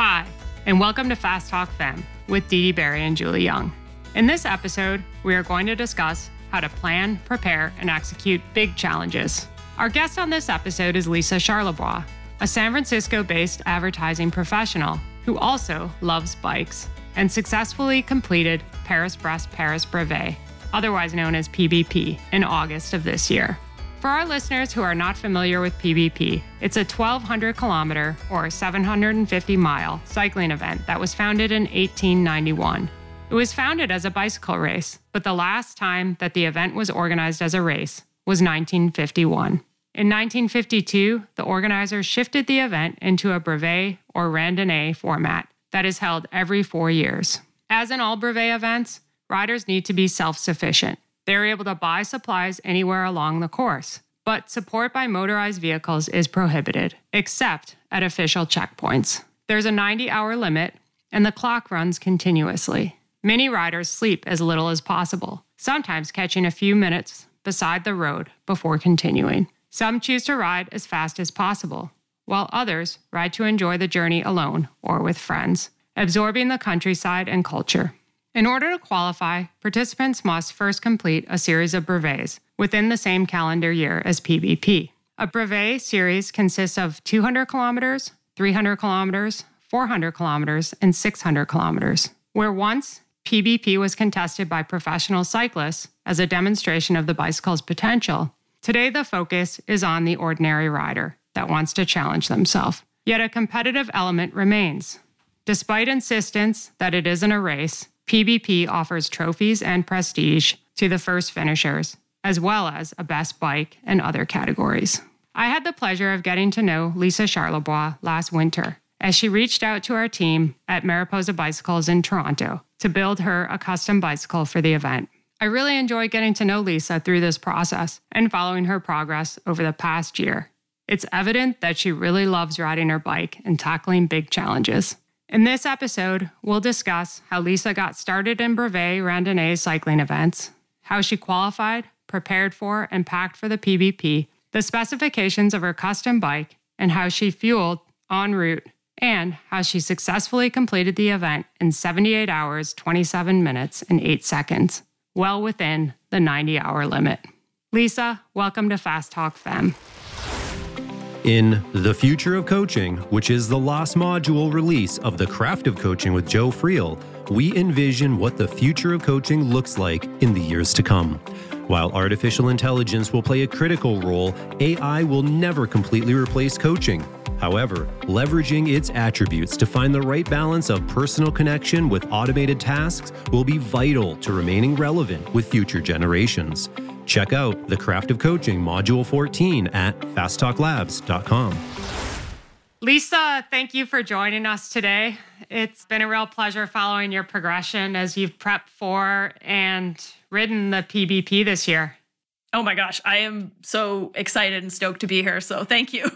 Hi, and welcome to Fast Talk Femme with Dee Dee Barry and Julie Young. In this episode, we are going to discuss how to plan, prepare, and execute big challenges. Our guest on this episode is Lisa Charlebois, a San Francisco based advertising professional who also loves bikes and successfully completed Paris Brest Paris Brevet, otherwise known as PBP, in August of this year. For our listeners who are not familiar with PBP, it's a 1,200 kilometer or 750 mile cycling event that was founded in 1891. It was founded as a bicycle race, but the last time that the event was organized as a race was 1951. In 1952, the organizers shifted the event into a brevet or randonnée format that is held every four years. As in all brevet events, riders need to be self sufficient. They're able to buy supplies anywhere along the course, but support by motorized vehicles is prohibited, except at official checkpoints. There's a 90 hour limit, and the clock runs continuously. Many riders sleep as little as possible, sometimes catching a few minutes beside the road before continuing. Some choose to ride as fast as possible, while others ride to enjoy the journey alone or with friends, absorbing the countryside and culture. In order to qualify, participants must first complete a series of brevets within the same calendar year as PBP. A brevet series consists of 200 kilometers, 300 kilometers, 400 kilometers, and 600 kilometers, where once PBP was contested by professional cyclists as a demonstration of the bicycle's potential. Today, the focus is on the ordinary rider that wants to challenge themselves. Yet a competitive element remains. Despite insistence that it isn't a race, PBP offers trophies and prestige to the first finishers, as well as a best bike and other categories. I had the pleasure of getting to know Lisa Charlebois last winter as she reached out to our team at Mariposa Bicycles in Toronto to build her a custom bicycle for the event. I really enjoyed getting to know Lisa through this process and following her progress over the past year. It's evident that she really loves riding her bike and tackling big challenges. In this episode, we'll discuss how Lisa got started in brevet randonnée cycling events, how she qualified, prepared for, and packed for the PBP, the specifications of her custom bike, and how she fueled en route, and how she successfully completed the event in 78 hours, 27 minutes, and 8 seconds, well within the 90 hour limit. Lisa, welcome to Fast Talk Femme. In The Future of Coaching, which is the last module release of The Craft of Coaching with Joe Friel, we envision what the future of coaching looks like in the years to come. While artificial intelligence will play a critical role, AI will never completely replace coaching. However, leveraging its attributes to find the right balance of personal connection with automated tasks will be vital to remaining relevant with future generations. Check out the Craft of Coaching Module 14 at fasttalklabs.com. Lisa, thank you for joining us today. It's been a real pleasure following your progression as you've prepped for and ridden the PBP this year. Oh my gosh, I am so excited and stoked to be here. So thank you.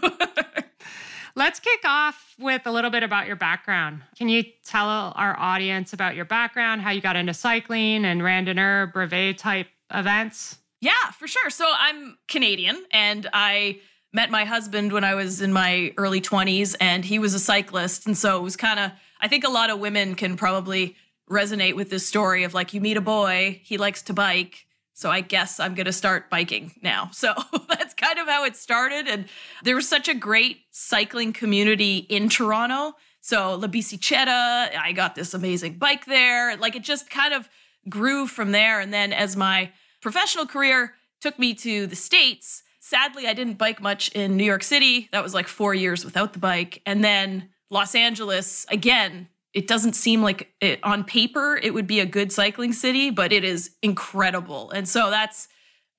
Let's kick off with a little bit about your background. Can you tell our audience about your background, how you got into cycling and randonneur brevet type events? Yeah, for sure. So I'm Canadian and I met my husband when I was in my early 20s and he was a cyclist. And so it was kind of, I think a lot of women can probably resonate with this story of like, you meet a boy, he likes to bike. So I guess I'm going to start biking now. So that's kind of how it started. And there was such a great cycling community in Toronto. So La Bicicletta, I got this amazing bike there. Like it just kind of grew from there. And then as my professional career took me to the States. Sadly, I didn't bike much in New York City. That was like four years without the bike. And then Los Angeles, again, it doesn't seem like it on paper it would be a good cycling city, but it is incredible. And so that's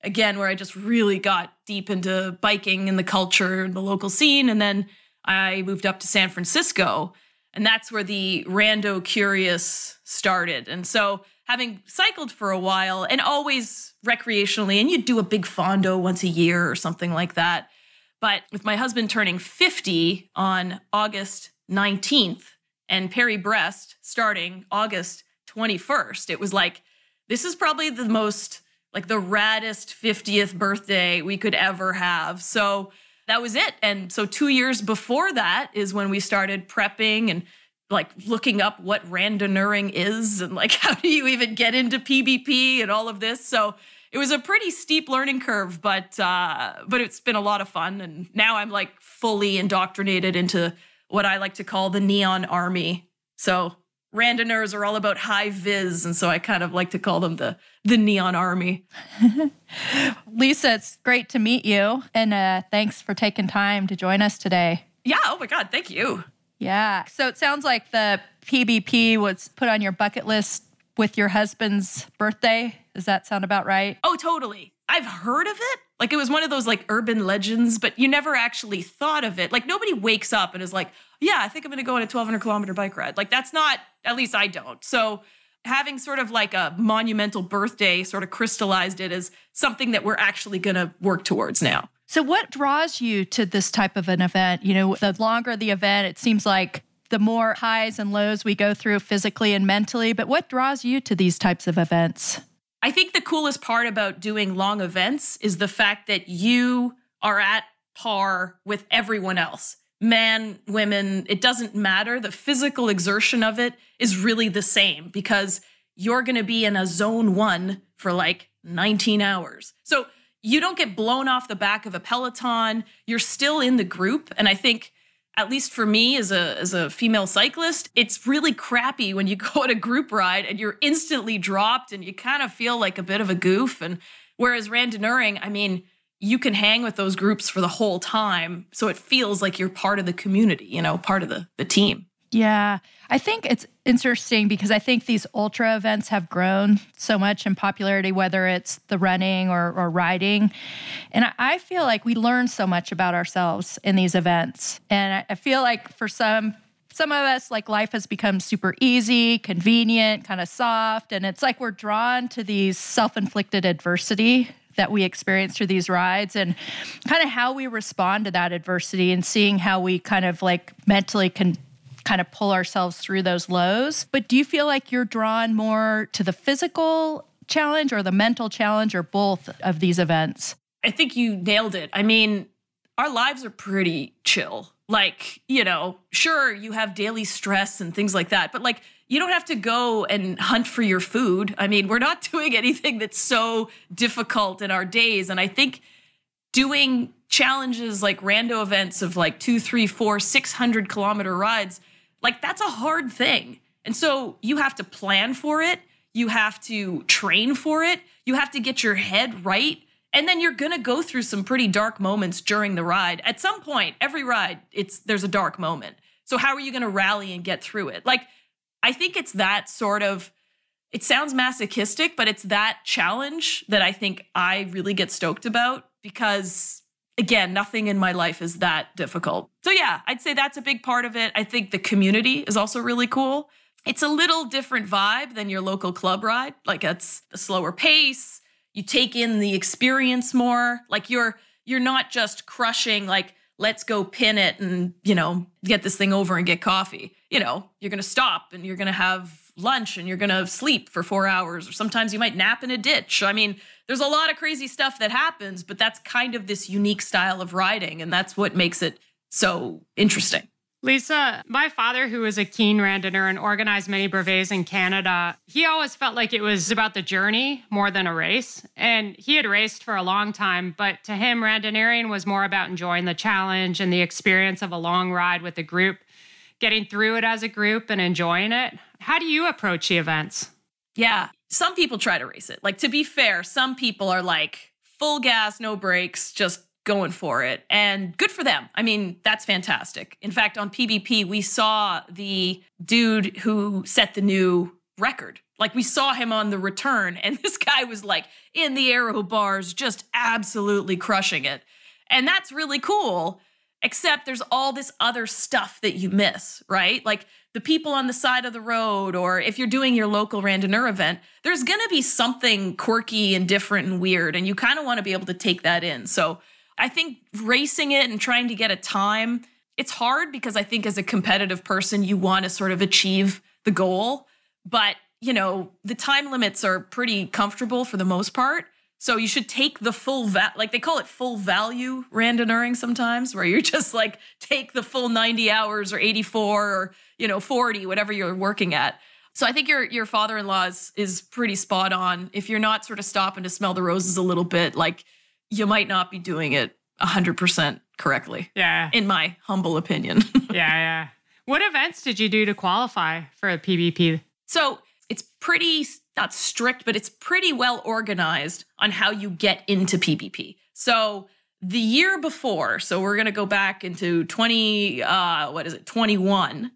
again where I just really got deep into biking and the culture and the local scene. And then I moved up to San Francisco, and that's where the Rando Curious started. And so having cycled for a while and always recreationally, and you'd do a big fondo once a year or something like that. But with my husband turning 50 on August 19th and Paris Brest starting August 21st, it was like, this is probably the most, like the raddest 50th birthday we could ever have. So that was it. And so two years before that is when we started prepping and like looking up what randonneuring is and like how do you even get into PBP and all of this. So it was a pretty steep learning curve, but uh, but it's been a lot of fun. And now I'm like fully indoctrinated into what I like to call the neon army. So randonneurs are all about high vis, and so I kind of like to call them the the neon army. Lisa, it's great to meet you, and uh, thanks for taking time to join us today. Yeah. Oh my God. Thank you. Yeah. So it sounds like the PBP was put on your bucket list with your husband's birthday. Does that sound about right? Oh, totally. I've heard of it. Like it was one of those like urban legends, but you never actually thought of it. Like nobody wakes up and is like, yeah, I think I'm going to go on a 1200 kilometer bike ride. Like that's not, at least I don't. So having sort of like a monumental birthday sort of crystallized it as something that we're actually going to work towards now. So, what draws you to this type of an event? You know, the longer the event, it seems like the more highs and lows we go through physically and mentally. But what draws you to these types of events? I think the coolest part about doing long events is the fact that you are at par with everyone else men, women, it doesn't matter. The physical exertion of it is really the same because you're going to be in a zone one for like 19 hours. So you don't get blown off the back of a peloton. You're still in the group. And I think at least for me as a as a female cyclist, it's really crappy when you go on a group ride and you're instantly dropped and you kind of feel like a bit of a goof. And whereas randonneuring, I mean, you can hang with those groups for the whole time, so it feels like you're part of the community, you know, part of the the team. Yeah, I think it's interesting because I think these ultra events have grown so much in popularity, whether it's the running or, or riding. And I feel like we learn so much about ourselves in these events. And I feel like for some, some of us, like life has become super easy, convenient, kind of soft. And it's like we're drawn to these self inflicted adversity that we experience through these rides and kind of how we respond to that adversity and seeing how we kind of like mentally can kind of pull ourselves through those lows. But do you feel like you're drawn more to the physical challenge or the mental challenge or both of these events? I think you nailed it. I mean, our lives are pretty chill. Like, you know, sure, you have daily stress and things like that, but like, you don't have to go and hunt for your food. I mean, we're not doing anything that's so difficult in our days. And I think doing challenges like rando events of like two, three, four, 600 kilometer rides like that's a hard thing. And so you have to plan for it, you have to train for it, you have to get your head right. And then you're to go through some pretty dark moments during the ride. At some point, every ride, it's there's a dark moment. So how are you to rally and get through it? Like I think it's that sort of it sounds masochistic, but it's that challenge that I think I really get stoked about because again, nothing in my life is that difficult. So, yeah, I'd say that's a big part of it. I think the community is also really cool. It's a little different vibe than your local club ride. Like it's a slower pace. You take in the experience more. Like you're you're not just crushing like let's go pin it and, you know, get this thing over and get coffee. You know, you're going to stop and you're going to have lunch and you're going to sleep for 4 hours or sometimes you might nap in a ditch. I mean, there's a lot of crazy stuff that happens, but that's kind of this unique style of riding. And that's what makes it so interesting. Lisa, my father, who was a keen randonneur and organized many brevets in Canada, he always felt like it was about the journey more than a race. And he had raced for a long time, but to him, randonneuring was more about enjoying the challenge and the experience of a long ride with a group, getting through it as a group and enjoying it. How do you approach the events? Yeah, some people try to race it. Like to be fair, some people are like full gas, no brakes, just going for it. And good for them. I mean, that's fantastic. In fact, on PBP, we saw the dude who set the new record. Like we saw him on the return, and this guy was like in the aero bars, just absolutely crushing it. And that's really cool, except there's all this other stuff that you miss, right? Like the people on the side of the road, or if you're doing your local randonneur event, there's going to be something quirky and different and weird. And you kind of want to be able to take that in. So I think racing it and trying to get a time, it's hard because I think as a competitive person, you want to sort of achieve the goal. But, you know, the time limits are pretty comfortable for the most part. So you should take the full va- like they call it full value randonneuring sometimes, where you're just like take the full 90 hours or 84 or you know 40, whatever you're working at. So I think your your father-in-law is, is pretty spot on. If you're not sort of stopping to smell the roses a little bit, like you might not be doing it 100% correctly. Yeah. In my humble opinion. yeah, yeah. What events did you do to qualify for a PBP? So pretty not strict, but it's pretty well organized on how you get into PBP. So the year before, so we're going to go back into 20, uh, what is it, 21,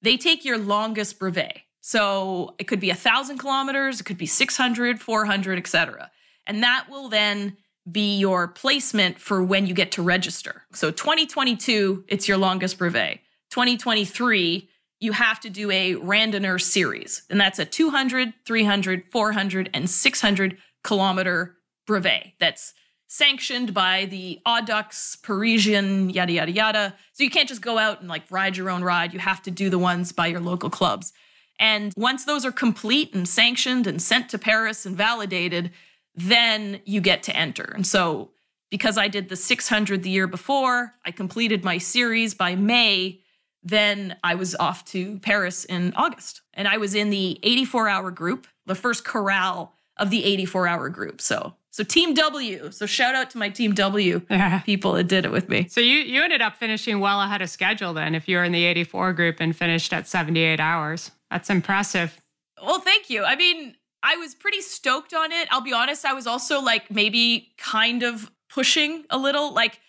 they take your longest brevet. So it could be a thousand kilometers, it could be 600, 400, etc. And that will then be your placement for when you get to register. So 2022, it's your longest brevet. 2023, you have to do a randonneur series, and that's a 200, 300, 400, and 600 kilometer brevet. That's sanctioned by the Audax, Parisian, yada, yada, yada. So you can't just go out and like ride your own ride. You have to do the ones by your local clubs. And once those are complete and sanctioned and sent to Paris and validated, then you get to enter. And so because I did the 600 the year before, I completed my series by May then I was off to Paris in August. And I was in the 84 hour group, the first corral of the 84 hour group. So so Team W. So shout out to my Team W people that did it with me. So you you ended up finishing well ahead of schedule then if you were in the 84 group and finished at 78 hours. That's impressive. Well, thank you. I mean, I was pretty stoked on it. I'll be honest, I was also like maybe kind of pushing a little. Like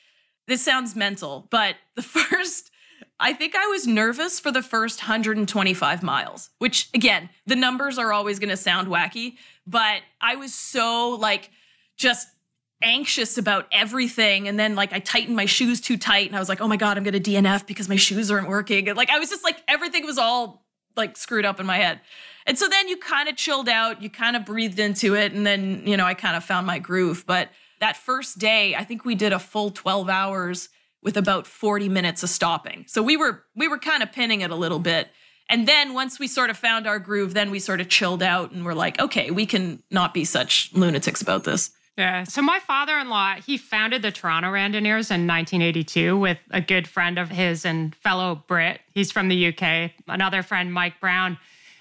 this sounds mental, but the first I think I was nervous for the first 125 miles, which again, the numbers are always going to sound wacky, but I was so like just anxious about everything. And then like I tightened my shoes too tight and I was like, oh my God, I'm going to DNF because my shoes aren't working. And like I was just like, everything was all like screwed up in my head. And so then you kind of chilled out, you kind of breathed into it. And then, you know, I kind of found my groove. But that first day, I think we did a full 12 hours with about 40 minutes of stopping. So we were we were kind of pinning it a little bit. And then once we sort of found our groove, then we sort of chilled out and we're like, okay, we can not be such lunatics about this. Yeah. So my father-in-law, he founded the Toronto Randonneurs in 1982 with a good friend of his and fellow Brit. He's from the UK. Another friend, Mike Brown.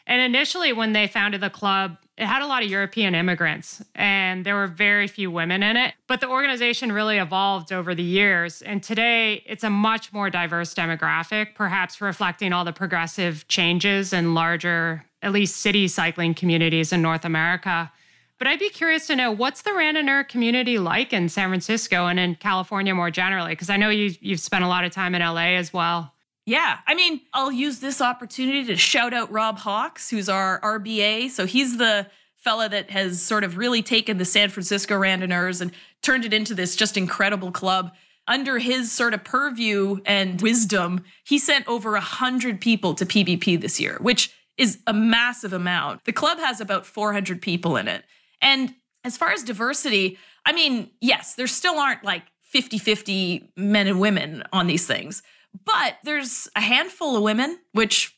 And initially, when they founded the club, it had a lot of European immigrants and there were very few women in it. But the organization really evolved over the years. And today it's a much more diverse demographic, perhaps reflecting all the progressive changes in larger, at least city cycling communities in North America. But I'd be curious to know what's the randonneur community like in San Francisco and in California more generally? Because I know you, you've spent a lot of time in LA as well. Yeah, I mean, I'll use this opportunity to shout out Rob Hawks, who's our RBA. So he's the fella that has sort of really taken the San Francisco Randonneurs and turned it into this just incredible club. Under his sort of purview and wisdom, he sent over a hundred people to PBP this year, which is a massive amount. The club has about 400 people in it. And as far as diversity, I mean, yes, there still aren't like 50 50 men and women on these things but there's a handful of women, which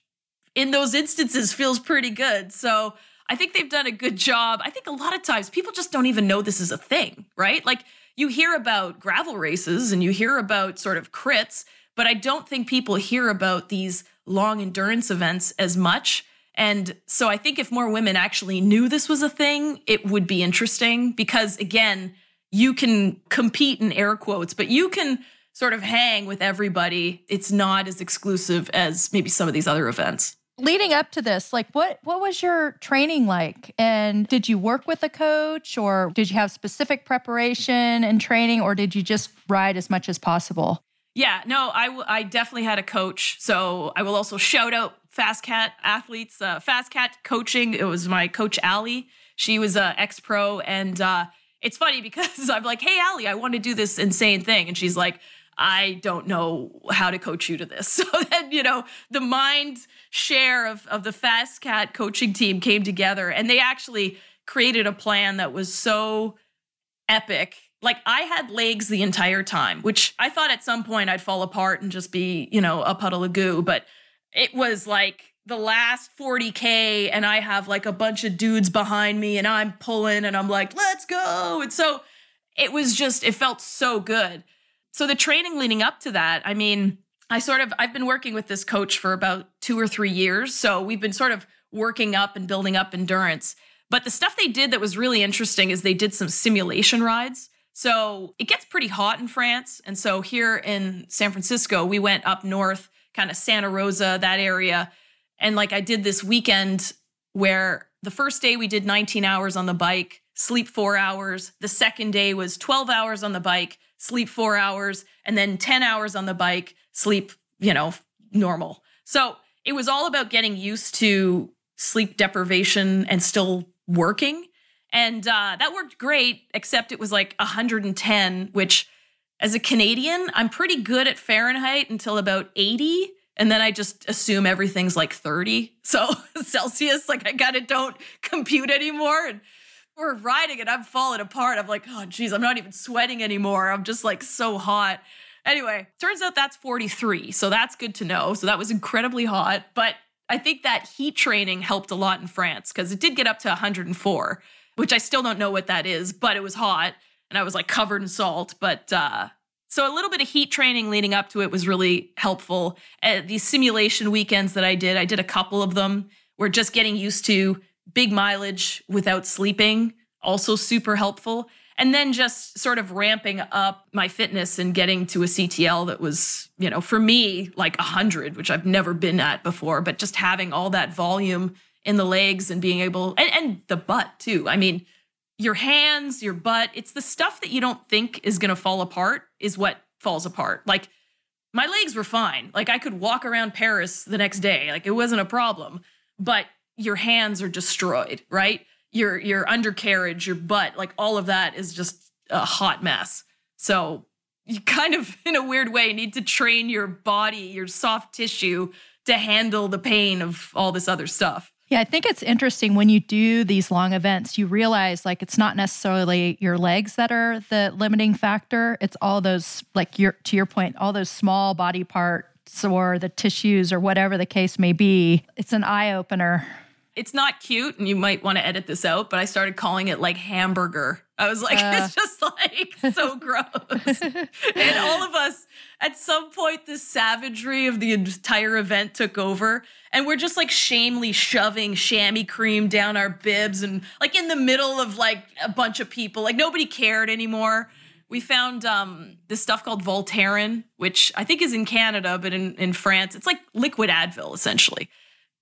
in those instances feels pretty good. So I think they've done a good job. I think a lot of times people just don't even know this is a thing, right? Like you hear about gravel races and you hear about sort of crits, but I don't think people hear about these long endurance events as much. And so I think if more women actually knew this was a thing, it would be interesting because, again, you can compete in air quotes, but you can sort of hang with everybody. It's not as exclusive as maybe some of these other events. Leading up to this, like what what was your training like? And did you work with a coach or did you have specific preparation and training or did you just ride as much as possible? Yeah, no, I, w- I definitely had a coach. So I will also shout out Fast Cat athletes. Uh, Fast Cat coaching, it was my coach, Allie. She was a ex pro. And uh, it's funny because I'm like, hey, Allie, I want to do this insane thing. And she's like, I don't know how to coach you to this. So then, you know, the mind share of, of the Fast Cat coaching team came together and they actually created a plan that was so epic. Like I had legs the entire time, which I thought at some point I'd fall apart and just be, you know, a puddle of goo. But it was like the last 40K and I have like a bunch of dudes behind me and I'm pulling and I'm like, let's go. And so it was just, it felt so good. So the training leading up to that, I mean, I sort of, I've been working with this coach for about two or three years. So we've been sort of working up and building up endurance. But the stuff they did that was really interesting is they did some simulation rides. So it gets pretty hot in France. And so here in San Francisco, we went up north, kind of Santa Rosa, that area and like I did this weekend where the first day we did 19 hours on the bike, sleep four hours. The second day was 12 hours on the bike, sleep four hours, and then 10 hours on the bike, sleep, you know, normal. So it was all about getting used to sleep deprivation and still working. And uh, that worked great, except it was like 110, which as a Canadian, I'm pretty good at Fahrenheit until about 80. And then I just assume everything's like 30. So Celsius, like I of don't compute anymore. And we're riding and I'm falling apart. I'm like, oh, geez, I'm not even sweating anymore. I'm just like so hot. Anyway, turns out that's 43. So that's good to know. So that was incredibly hot. But I think that heat training helped a lot in France because it did get up to 104, which I still don't know what that is, but it was hot and I was like covered in salt. But uh, so a little bit of heat training leading up to it was really helpful. Uh, these simulation weekends that I did, I did a couple of them. We're just getting used to big mileage without sleeping, also super helpful. And then just sort of ramping up my fitness and getting to a CTL that was, you know, for me, like 100, which I've never been at before, but just having all that volume in the legs and being able, and, and the butt too. I mean, your hands, your butt, it's the stuff that you don't think is going to fall apart is what falls apart. Like my legs were fine. Like I could walk around Paris the next day. Like it wasn't a problem. But your hands are destroyed, right? Your your undercarriage, your butt, like all of that is just a hot mess. So you kind of in a weird way need to train your body, your soft tissue to handle the pain of all this other stuff. Yeah, I think it's interesting when you do these long events, you realize like it's not necessarily your legs that are the limiting factor. It's all those, like your to your point, all those small body parts or the tissues or whatever the case may be. It's an eye opener it's not cute and you might want to edit this out, but I started calling it like hamburger. I was like, uh. it's just like so gross. and all of us, at some point, the savagery of the entire event took over. And we're just like shamely shoving chamois cream down our bibs and like in the middle of like a bunch of people. Like nobody cared anymore. We found um, this stuff called Voltaren, which I think is in Canada, but in, in France, it's like liquid Advil essentially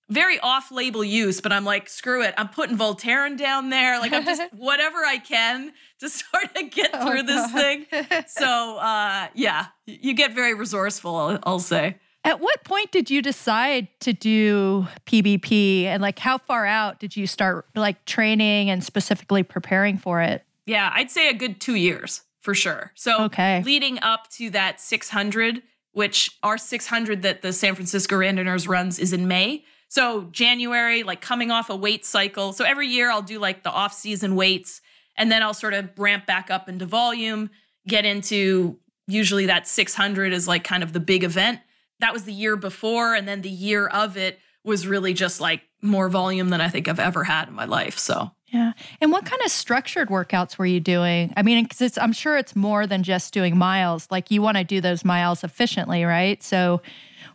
very off-label use, but I'm like, screw it. I'm putting Voltaren down there. Like I'm just whatever I can to sort of get oh, through oh, this thing. So uh, yeah, you get very resourceful. I'll, I'll say. At what point did you decide to do PBP, and like how far out did you start like training and specifically preparing for it? Yeah, I'd say a good two years for sure. So okay. leading up to that 600, which our 600 that the San Francisco Randonneurs runs is in May. So January, like coming off a weight cycle. So every year I'll do like the off season weights and then I'll sort of ramp back up into volume, get into usually that 600 is like kind of the big event. That was the year before. And then the year of it was really just like more volume than I think I've ever had in my life. So, yeah. And what kind of structured workouts were you doing? I mean, because I'm sure it's more than just doing miles. Like you want to do those miles efficiently, right? So,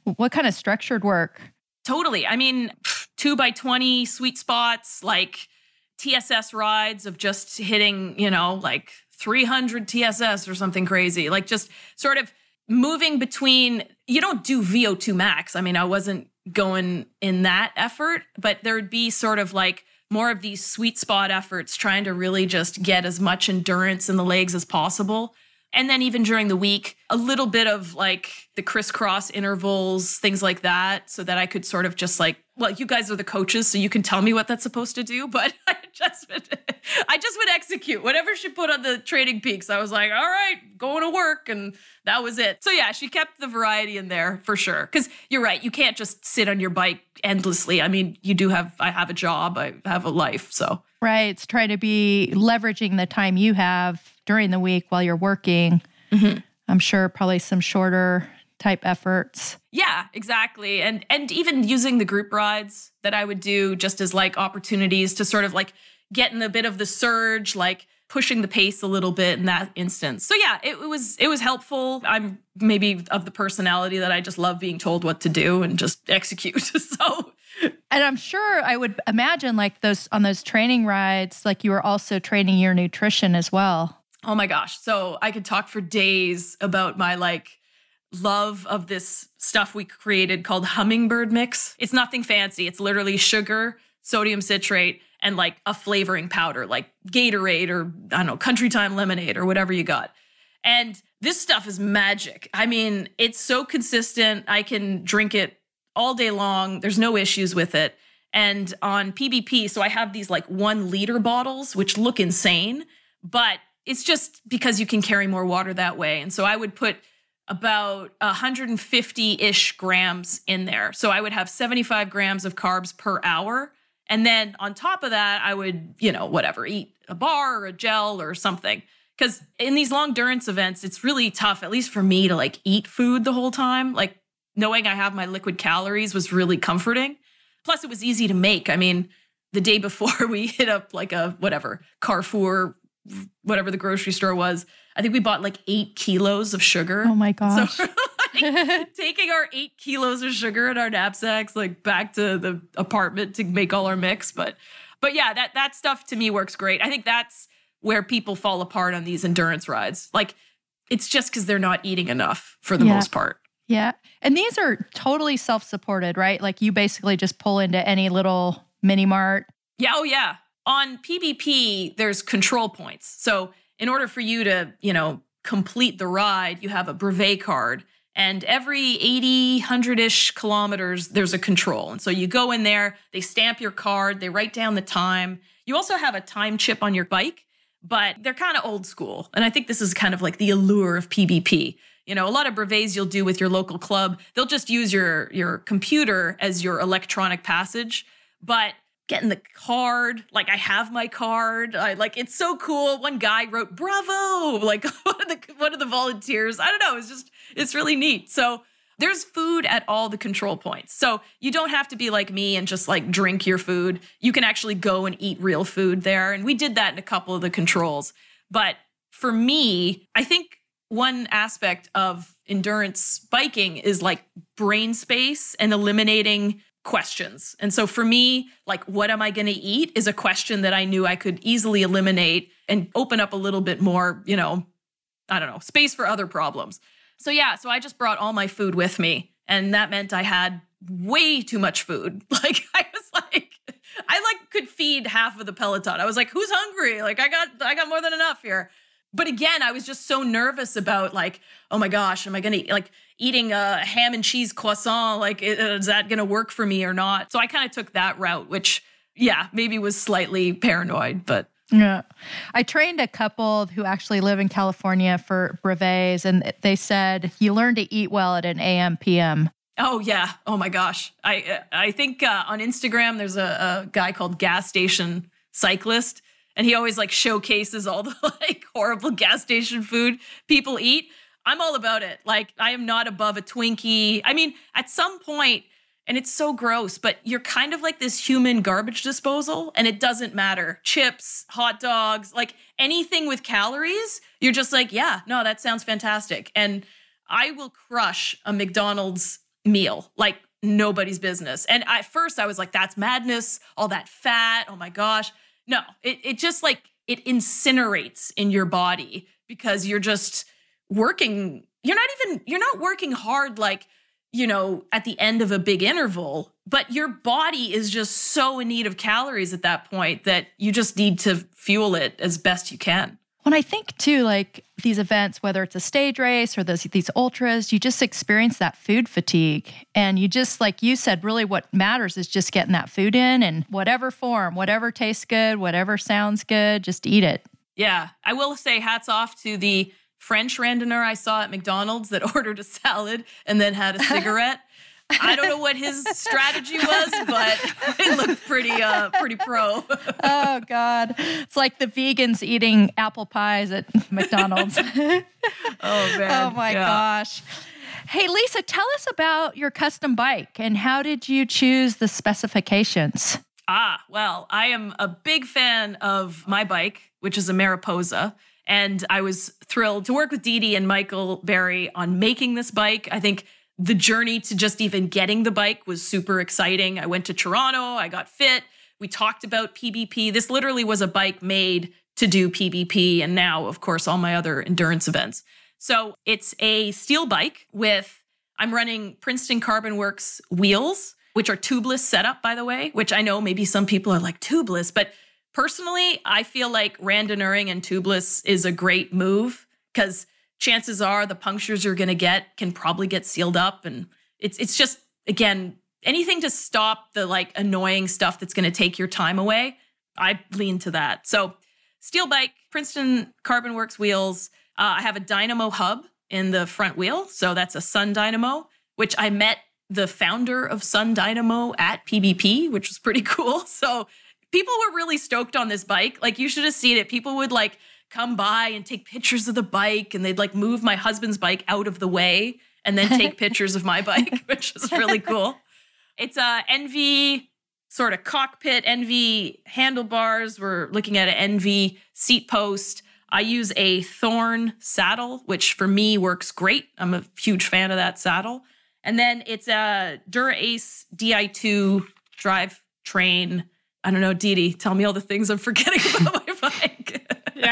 what kind of structured work? Totally. I mean, two by 20 sweet spots, like TSS rides of just hitting, you know, like 300 TSS or something crazy. Like just sort of moving between, you don't do VO2 max. I mean, I wasn't going in that effort, but there would be sort of like more of these sweet spot efforts trying to really just get as much endurance in the legs as possible. And then even during the week, a little bit of like the crisscross intervals, things like that, so that I could sort of just like, well, you guys are the coaches, so you can tell me what that's supposed to do. But I just would, I just would execute whatever she put on the TrainingPeaks. I was like, all right, going to work, and that was it. So yeah, she kept the variety in there for sure. Because you're right, you can't just sit on your bike endlessly. I mean, you do have, I have a job, I have a life, so right. It's trying to be leveraging the time you have during the week while you're working. Mm-hmm. I'm sure probably some shorter type efforts. Yeah, exactly. And and even using the group rides that I would do just as like opportunities to sort of like get in a bit of the surge, like pushing the pace a little bit in that instance. So yeah, it, it, was it was helpful. I'm maybe of the personality that I just love being told what to do and just execute. so and I'm sure I would imagine like those on those training rides, like you were also training your nutrition as well. Oh my gosh. So I could talk for days about my like love of this stuff we created called hummingbird mix. It's nothing fancy. It's literally sugar, sodium citrate, and like a flavoring powder, like Gatorade or I don't know, Country Time lemonade or whatever you got. And this stuff is magic. I mean, it's so consistent. I can drink it all day long. There's no issues with it. And on PBP, so I have these like one liter bottles, which look insane, but it's just because you can carry more water that way. And so I would put about 150 ish grams in there. So I would have 75 grams of carbs per hour. And then on top of that, I would, you know, whatever, eat a bar or a gel or something. Because in these long endurance events, it's really tough, at least for me, to like eat food the whole time. Like knowing I have my liquid calories was really comforting. Plus, it was easy to make. I mean, the day before we hit up like a whatever Carrefour, whatever the grocery store was, I think we bought like eight kilos of sugar. Oh my gosh. So like taking our eight kilos of sugar in our knapsacks like back to the apartment to make all our mix. But but yeah, that that stuff to me works great. I think that's where people fall apart on these endurance rides. Like it's just because they're not eating enough for the yeah. most part. Yeah. And these are totally self supported, right? Like you basically just pull into any little mini mart. Yeah. Oh, yeah. On PBP, there's control points. So in order for you to, you know, complete the ride, you have a brevet card. And every 80, 100 ish kilometers, there's a control. And so you go in there, they stamp your card, they write down the time. You also have a time chip on your bike, but they're kind of old school. And I think this is kind of like the allure of PBP. You know, a lot of brevets you'll do with your local club, they'll just use your your computer as your electronic passage. But getting the card, like I have my card, I like it's so cool. One guy wrote "Bravo!" Like one of the one of the volunteers. I don't know. It's just it's really neat. So there's food at all the control points. So you don't have to be like me and just like drink your food. You can actually go and eat real food there. And we did that in a couple of the controls. But for me, I think one aspect of endurance biking is like brain space and eliminating questions. And so for me, like, what am I going to eat is a question that I knew I could easily eliminate and open up a little bit more, you know, I don't know, space for other problems. So yeah, so I just brought all my food with me. And that meant I had way too much food. Like, I was like, I like could feed half of the peloton. I was like, who's hungry? Like, I got, I got more than enough here but again, I was just so nervous about like, oh my gosh, am I gonna like eating a ham and cheese croissant? Like, is that gonna work for me or not? So I kind of took that route, which yeah, maybe was slightly paranoid, but yeah. I trained a couple who actually live in California for brevets, and they said you learn to eat well at an AM PM. Oh yeah. Oh my gosh. I I think uh, on Instagram there's a, a guy called Gas Station Cyclist and he always like showcases all the like horrible gas station food people eat. I'm all about it. Like I am not above a Twinkie. I mean, at some point, and it's so gross, but you're kind of like this human garbage disposal, and it doesn't matter. Chips, hot dogs, like anything with calories, you're just like, yeah, no, that sounds fantastic. And I will crush a McDonald's meal like nobody's business. And at first I was like, that's madness, all that fat. Oh my gosh. No, it, it just like it incinerates in your body because you're just working. You're not even, you're not working hard like, you know, at the end of a big interval, but your body is just so in need of calories at that point that you just need to fuel it as best you can. When I think too, like these events, whether it's a stage race or those, these ultras, you just experience that food fatigue. And you just, like you said, really what matters is just getting that food in and whatever form, whatever tastes good, whatever sounds good, just eat it. Yeah. I will say hats off to the French randonneur I saw at McDonald's that ordered a salad and then had a cigarette. I don't know what his strategy was, but it looked pretty uh pretty pro. oh god. It's like the vegans eating apple pies at McDonald's. oh man. Oh my yeah. gosh. Hey, Lisa, tell us about your custom bike and how did you choose the specifications? Ah, well, I am a big fan of my bike, which is a Mariposa. And I was thrilled to work with Dee Dee and Michael Barry on making this bike. I think the journey to just even getting the bike was super exciting. I went to Toronto, I got fit. We talked about PBP. This literally was a bike made to do PBP and now, of course, all my other endurance events. So it's a steel bike with, I'm running Princeton Carbon Works wheels, which are tubeless setup, by the way, which I know maybe some people are like tubeless, but personally, I feel like randonneuring and tubeless is a great move because chances are the punctures you're going to get can probably get sealed up. And it's, it's just, again, anything to stop the like annoying stuff that's going to take your time away. I lean to that. So, steel bike, Princeton Carbon Works wheels, uh, I have a dynamo hub in the front wheel. So that's a SON Dynamo, which I met the founder of SON Dynamo at PBP, which was pretty cool. So people were really stoked on this bike. Like you should have seen it. People would like come by and take pictures of the bike and they'd like move my husband's bike out of the way and then take pictures of my bike, which is really cool. It's uh, a ENVE sort of cockpit, ENVE handlebars. We're looking at an ENVE seat post. I use a Thorn saddle, which for me works great. I'm a huge fan of that saddle. And then it's a Dura Ace Di2 drive train. I don't know, Dee, tell me all the things I'm forgetting about.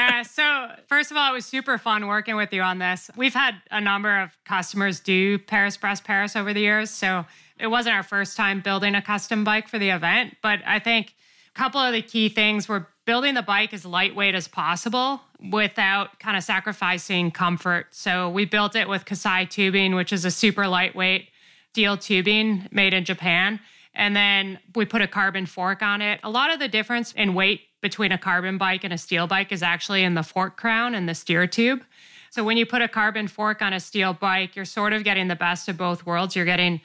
Yeah. So, first of all, it was super fun working with you on this. We've had a number of customers do Paris Brest Paris over the years. So, it wasn't our first time building a custom bike for the event, but I think a couple of the key things were building the bike as lightweight as possible without kind of sacrificing comfort. So we built it with Kaisei tubing, which is a super lightweight steel tubing made in Japan. And then we put a carbon fork on it. A lot of the difference in weight between a carbon bike and a steel bike is actually in the fork crown and the steer tube. So when you put a carbon fork on a steel bike, you're sort of getting the best of both worlds. You're getting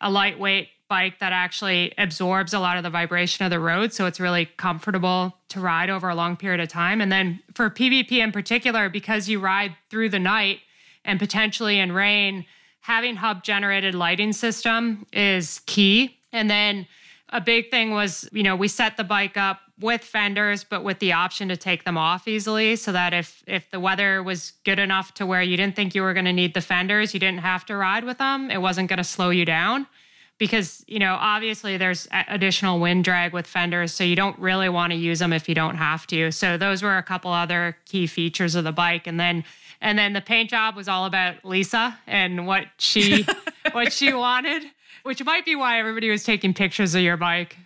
a lightweight bike that actually absorbs a lot of the vibration of the road. So it's really comfortable to ride over a long period of time. And then for PBP in particular, because you ride through the night and potentially in rain, having hub generated lighting system is key. And then a big thing was, you know, we set the bike up with fenders, but with the option to take them off easily so that if if the weather was good enough to where you didn't think you were going to need the fenders, you didn't have to ride with them. It wasn't going to slow you down. Because you know obviously there's additional wind drag with fenders so you don't really want to use them if you don't have to. So those were a couple other key features of the bike. And then and then the paint job was all about lisa and what she what she wanted which might be why everybody was taking pictures of your bike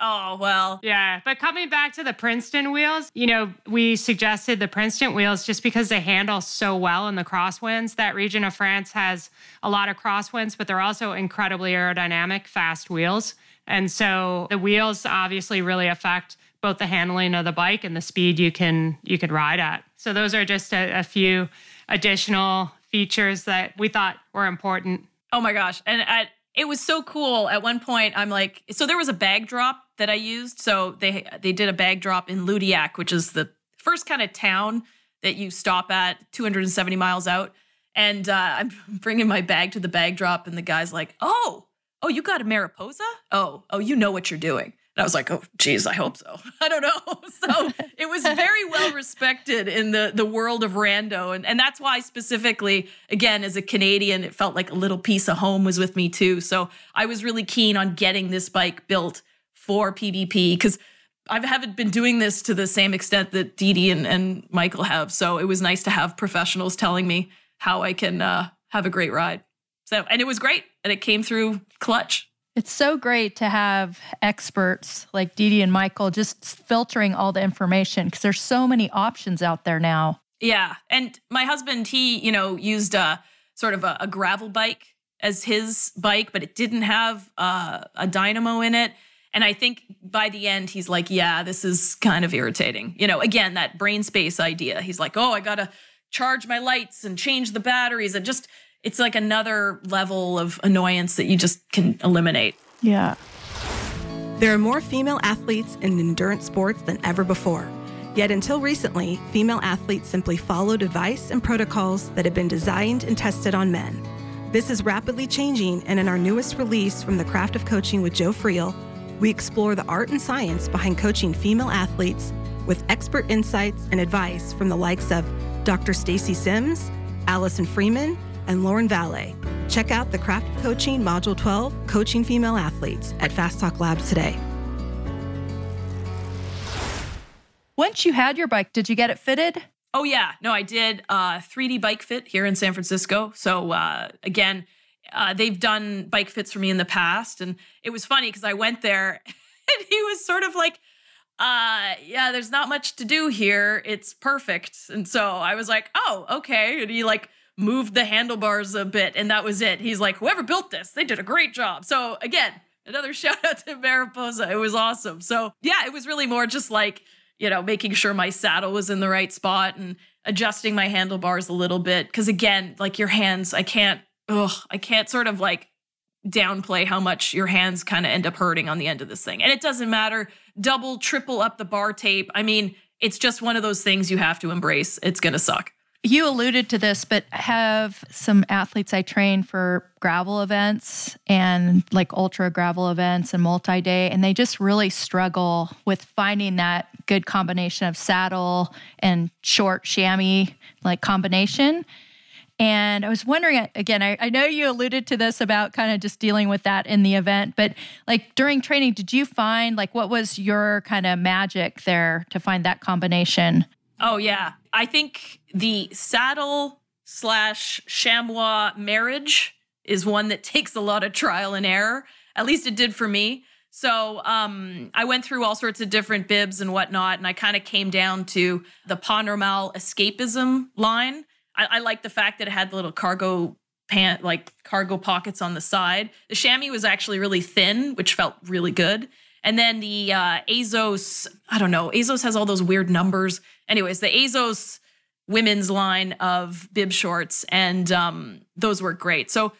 oh, well. Yeah. But coming back to the Princeton wheels, you know, we suggested the Princeton wheels just because they handle so well in the crosswinds. That region of France has a lot of crosswinds, but they're also incredibly aerodynamic, fast wheels. And so the wheels obviously really affect both the handling of the bike and the speed you can you can ride at. So those are just a, a few additional features that we thought were important. Oh my gosh. And at it was so cool. At one point, I'm like, so there was a bag drop that I used. So they they did a bag drop in Loudéac, which is the first kind of town that you stop at 270 miles out. And uh, I'm bringing my bag to the bag drop, and the guy's like, "Oh, oh, you got a Mariposa? Oh, oh, you know what you're doing." And I was like, oh, geez, I hope so. I don't know. So it was very well respected in the, the world of rando. And, and that's why, specifically, again, as a Canadian, it felt like a little piece of home was with me too. So I was really keen on getting this bike built for PBP because I haven't been doing this to the same extent that Dee Dee and, and Michael have. So it was nice to have professionals telling me how I can uh, have a great ride. So, and it was great. And it came through clutch. It's so great to have experts like Dee and Michael just filtering all the information because there's so many options out there now. Yeah. And my husband, he, you know, used a sort of a, a gravel bike as his bike, but it didn't have uh, a dynamo in it. And I think by the end, he's like, yeah, this is kind of irritating. You know, again, that brain space idea. He's like, oh, I got to charge my lights and change the batteries and just it's like another level of annoyance that you just can eliminate. Yeah. There are more female athletes in endurance sports than ever before. Yet until recently, female athletes simply followed advice and protocols that had been designed and tested on men. This is rapidly changing, and in our newest release from the Craft of Coaching with Joe Friel, we explore the art and science behind coaching female athletes with expert insights and advice from the likes of Dr. Stacy Sims, Allison Freeman, and Lauren Vallee. Check out the Craft Coaching Module 12, Coaching Female Athletes at Fast Talk Labs today. Once you had your bike, did you get it fitted? Oh yeah, no, I did uh, 3D Bike Fit here in San Francisco. So uh, again, uh, they've done bike fits for me in the past, and it was funny because I went there, and he was sort of like, uh, "Yeah, there's not much to do here. It's perfect." And so I was like, "Oh, okay." And he like moved the handlebars a bit, and that was it. He's like, "Whoever built this, they did a great job." So again, another shout out to Mariposa. It was awesome. So yeah, it was really more just like you know, making sure my saddle was in the right spot and adjusting my handlebars a little bit. Cause again, like your hands, I can't, ugh, I can't sort of like downplay how much your hands kind of end up hurting on the end of this thing. And it doesn't matter, double, triple up the bar tape. I mean, it's just one of those things you have to embrace. It's going to suck. You alluded to this, but have some athletes I train for gravel events and like ultra gravel events and multi day, and they just really struggle with finding that good combination of saddle and short chamois like combination. And I was wondering again, I, I know you alluded to this about kind of just dealing with that in the event, but like during training, did you find like what was your kind of magic there to find that combination? Oh, yeah. I think the saddle slash chamois marriage is one that takes a lot of trial and error. At least it did for me. So um, I went through all sorts of different bibs and whatnot, and I kind of came down to the Pas Normal escapism line. I, I like the fact that it had the little cargo pant, like cargo pockets on the side. The chamois was actually really thin, which felt really good. And then the uh, Assos, I don't know, Assos has all those weird numbers. Anyways, the Assos women's line of bib shorts, and um, those work great. So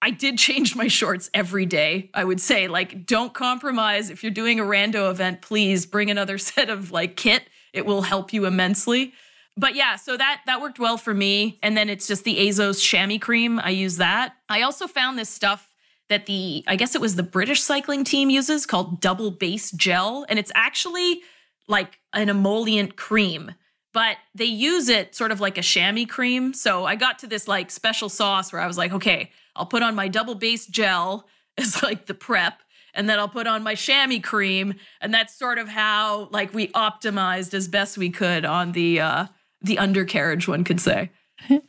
I did change my shorts every day. I would say, like, don't compromise. If you're doing a rando event, please bring another set of like kit. It will help you immensely. But yeah, so that that worked well for me. And then it's just the Assos chamois cream. I use that. I also found this stuff that the I guess it was the British cycling team uses called double base gel. And it's actually like an emollient cream but they use it sort of like a chamois cream. So I got to this like special sauce where I was like okay I'll put on my double base gel as like the prep and then I'll put on my chamois cream. And that's sort of how like we optimized as best we could on the uh the undercarriage one could say.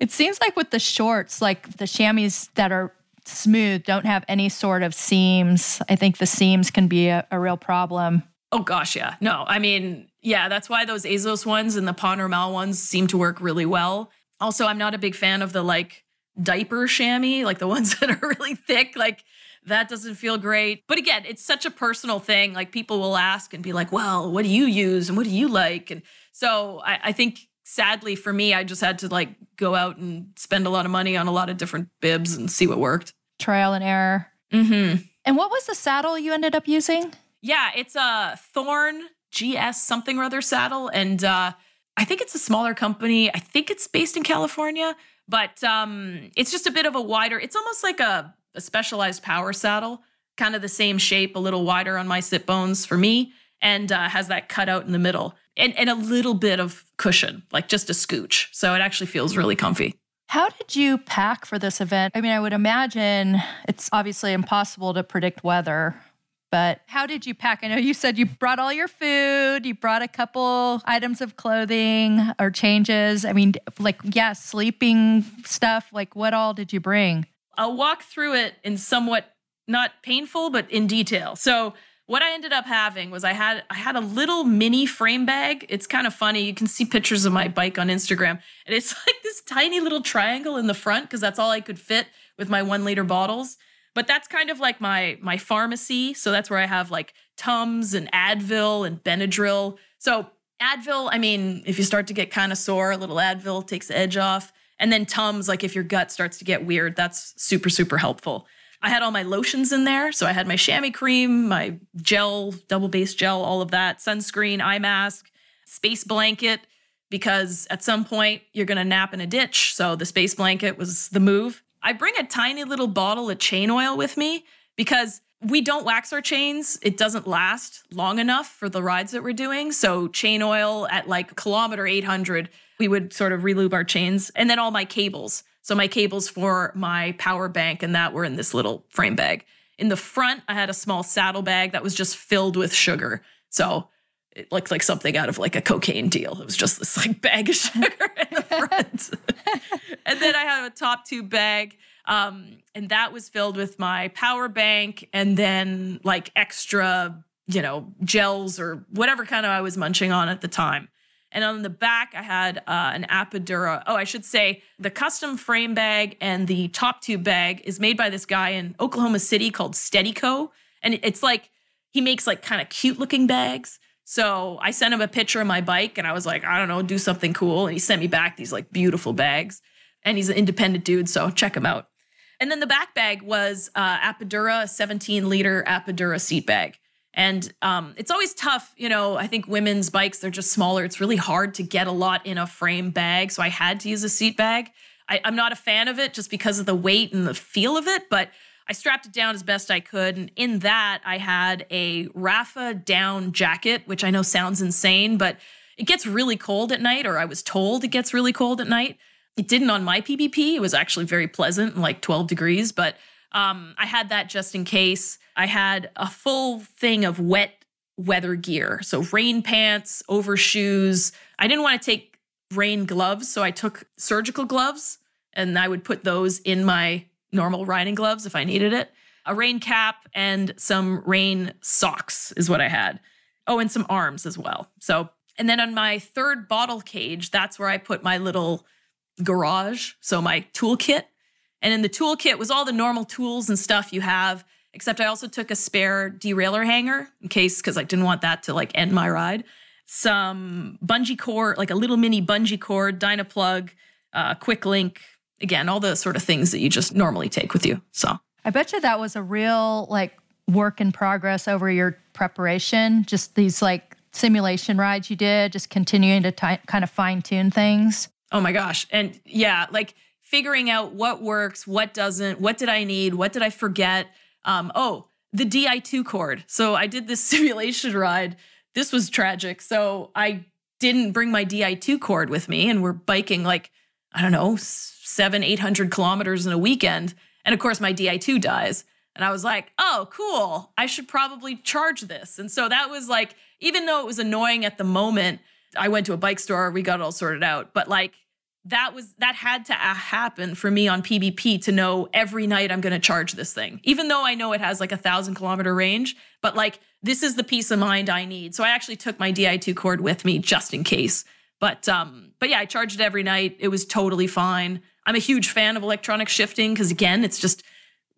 It seems like with the shorts like the chamois that are smooth, don't have any sort of seams. I think the seams can be a, a real problem. Oh gosh, yeah. No, I mean, yeah, that's why those Assos ones and the Pas Normal ones seem to work really well. Also, I'm not a big fan of the like diaper chamois, like the ones that are really thick. Like that doesn't feel great. But again, it's such a personal thing. Like people will ask and be like, well, what do you use and what do you like? And so I, I think sadly for me, I just had to like go out and spend a lot of money on a lot of different bibs and see what worked trial and error. Mm-hmm. And what was the saddle you ended up using? Yeah, it's a Thorn GS something or other saddle, and uh, I think it's a smaller company. I think it's based in California, but um, it's just a bit of a wider. It's almost like a, a specialized power saddle, kind of the same shape, a little wider on my sit bones for me, and uh, has that cutout in the middle, and and a little bit of cushion, like just a scooch. So it actually feels really comfy. How did you pack for this event? I mean, I would imagine it's obviously impossible to predict weather, but how did you pack? I know you said you brought all your food, you brought a couple items of clothing or changes. I mean, like, yeah, sleeping stuff. Like, what all did you bring? I'll walk through it in somewhat not painful, but in detail. So, what I ended up having was I had I had a little mini frame bag. It's kind of funny. You can see pictures of my bike on Instagram. And it's like this tiny little triangle in the front because that's all I could fit with my 1 liter bottles. But that's kind of like my my pharmacy. So that's where I have like Tums and Advil and Benadryl. So Advil, I mean, if you start to get kind of sore, a little Advil takes the edge off. And then Tums, like if your gut starts to get weird, that's super, super helpful. I had all my lotions in there. So I had my chamois cream, my gel, double base gel, all of that, sunscreen, eye mask, space blanket, because at some point you're going to nap in a ditch. So the space blanket was the move. I bring a tiny little bottle of chain oil with me because we don't wax our chains. It doesn't last long enough for the rides that we're doing. So, chain oil at like kilometer 800, we would sort of relube our chains. And then all my cables. So, my cables for my power bank and that were in this little frame bag. In the front, I had a small saddle bag that was just filled with sugar. So, it looked like something out of like a cocaine deal. It was just this like bag of sugar in the front. and then I have a top tube bag um, and that was filled with my power bank and then like extra, you know, gels or whatever kind of I was munching on at the time. And on the back, I had uh, an Apidura. Oh, I should say the custom frame bag and the top tube bag is made by this guy in Oklahoma City called Steadyco. And it's like he makes like kind of cute looking bags. So I sent him a picture of my bike and I was like, I don't know, do something cool. And he sent me back these like beautiful bags. And he's an independent dude, so check him out. And then the back bag was uh, Apidura, 17 liter Apidura seat bag. And um, it's always tough, you know. I think women's bikes, they're just smaller. It's really hard to get a lot in a frame bag. So I had to use a seat bag. I, I'm not a fan of it just because of the weight and the feel of it, but I strapped it down as best I could. And in that, I had a Rapha down jacket, which I know sounds insane, but it gets really cold at night, or I was told it gets really cold at night. It didn't on my PBP. It was actually very pleasant, like 12 degrees, but um, I had that just in case. I had a full thing of wet weather gear. So rain pants, overshoes. I didn't want to take rain gloves, so I took surgical gloves and I would put those in my normal riding gloves if I needed it. A rain cap and some rain socks is what I had. Oh, and some arms as well. So, and then on my third bottle cage, that's where I put my little garage, so my toolkit. And in the toolkit was all the normal tools and stuff you have, except I also took a spare derailleur hanger in case, because I didn't want that to like end my ride. Some bungee cord, like a little mini bungee cord, Dynaplug, uh, quick link, again, all the sort of things that you just normally take with you. So I bet you that was a real like work in progress over your preparation, just these like simulation rides you did, just continuing to t- kind of fine tune things. Oh my gosh. And yeah, like figuring out what works, what doesn't, what did I need, what did I forget? Um, oh, the Di2 cord. So I did this simulation ride. This was tragic. So I didn't bring my Di2 cord with me, and we're biking like, I don't know, seven, 800 kilometers in a weekend. And of course, my Di2 dies. And I was like, oh, cool. I should probably charge this. And so that was like, even though it was annoying at the moment, I went to a bike store, we got it all sorted out. But like that was that had to happen for me on PBP to know every night I'm going to charge this thing, even though I know it has like a thousand kilometer range. But like this is the peace of mind I need. So I actually took my Di2 cord with me just in case. But um, but yeah, I charged it every night. It was totally fine. I'm a huge fan of electronic shifting because again, it's just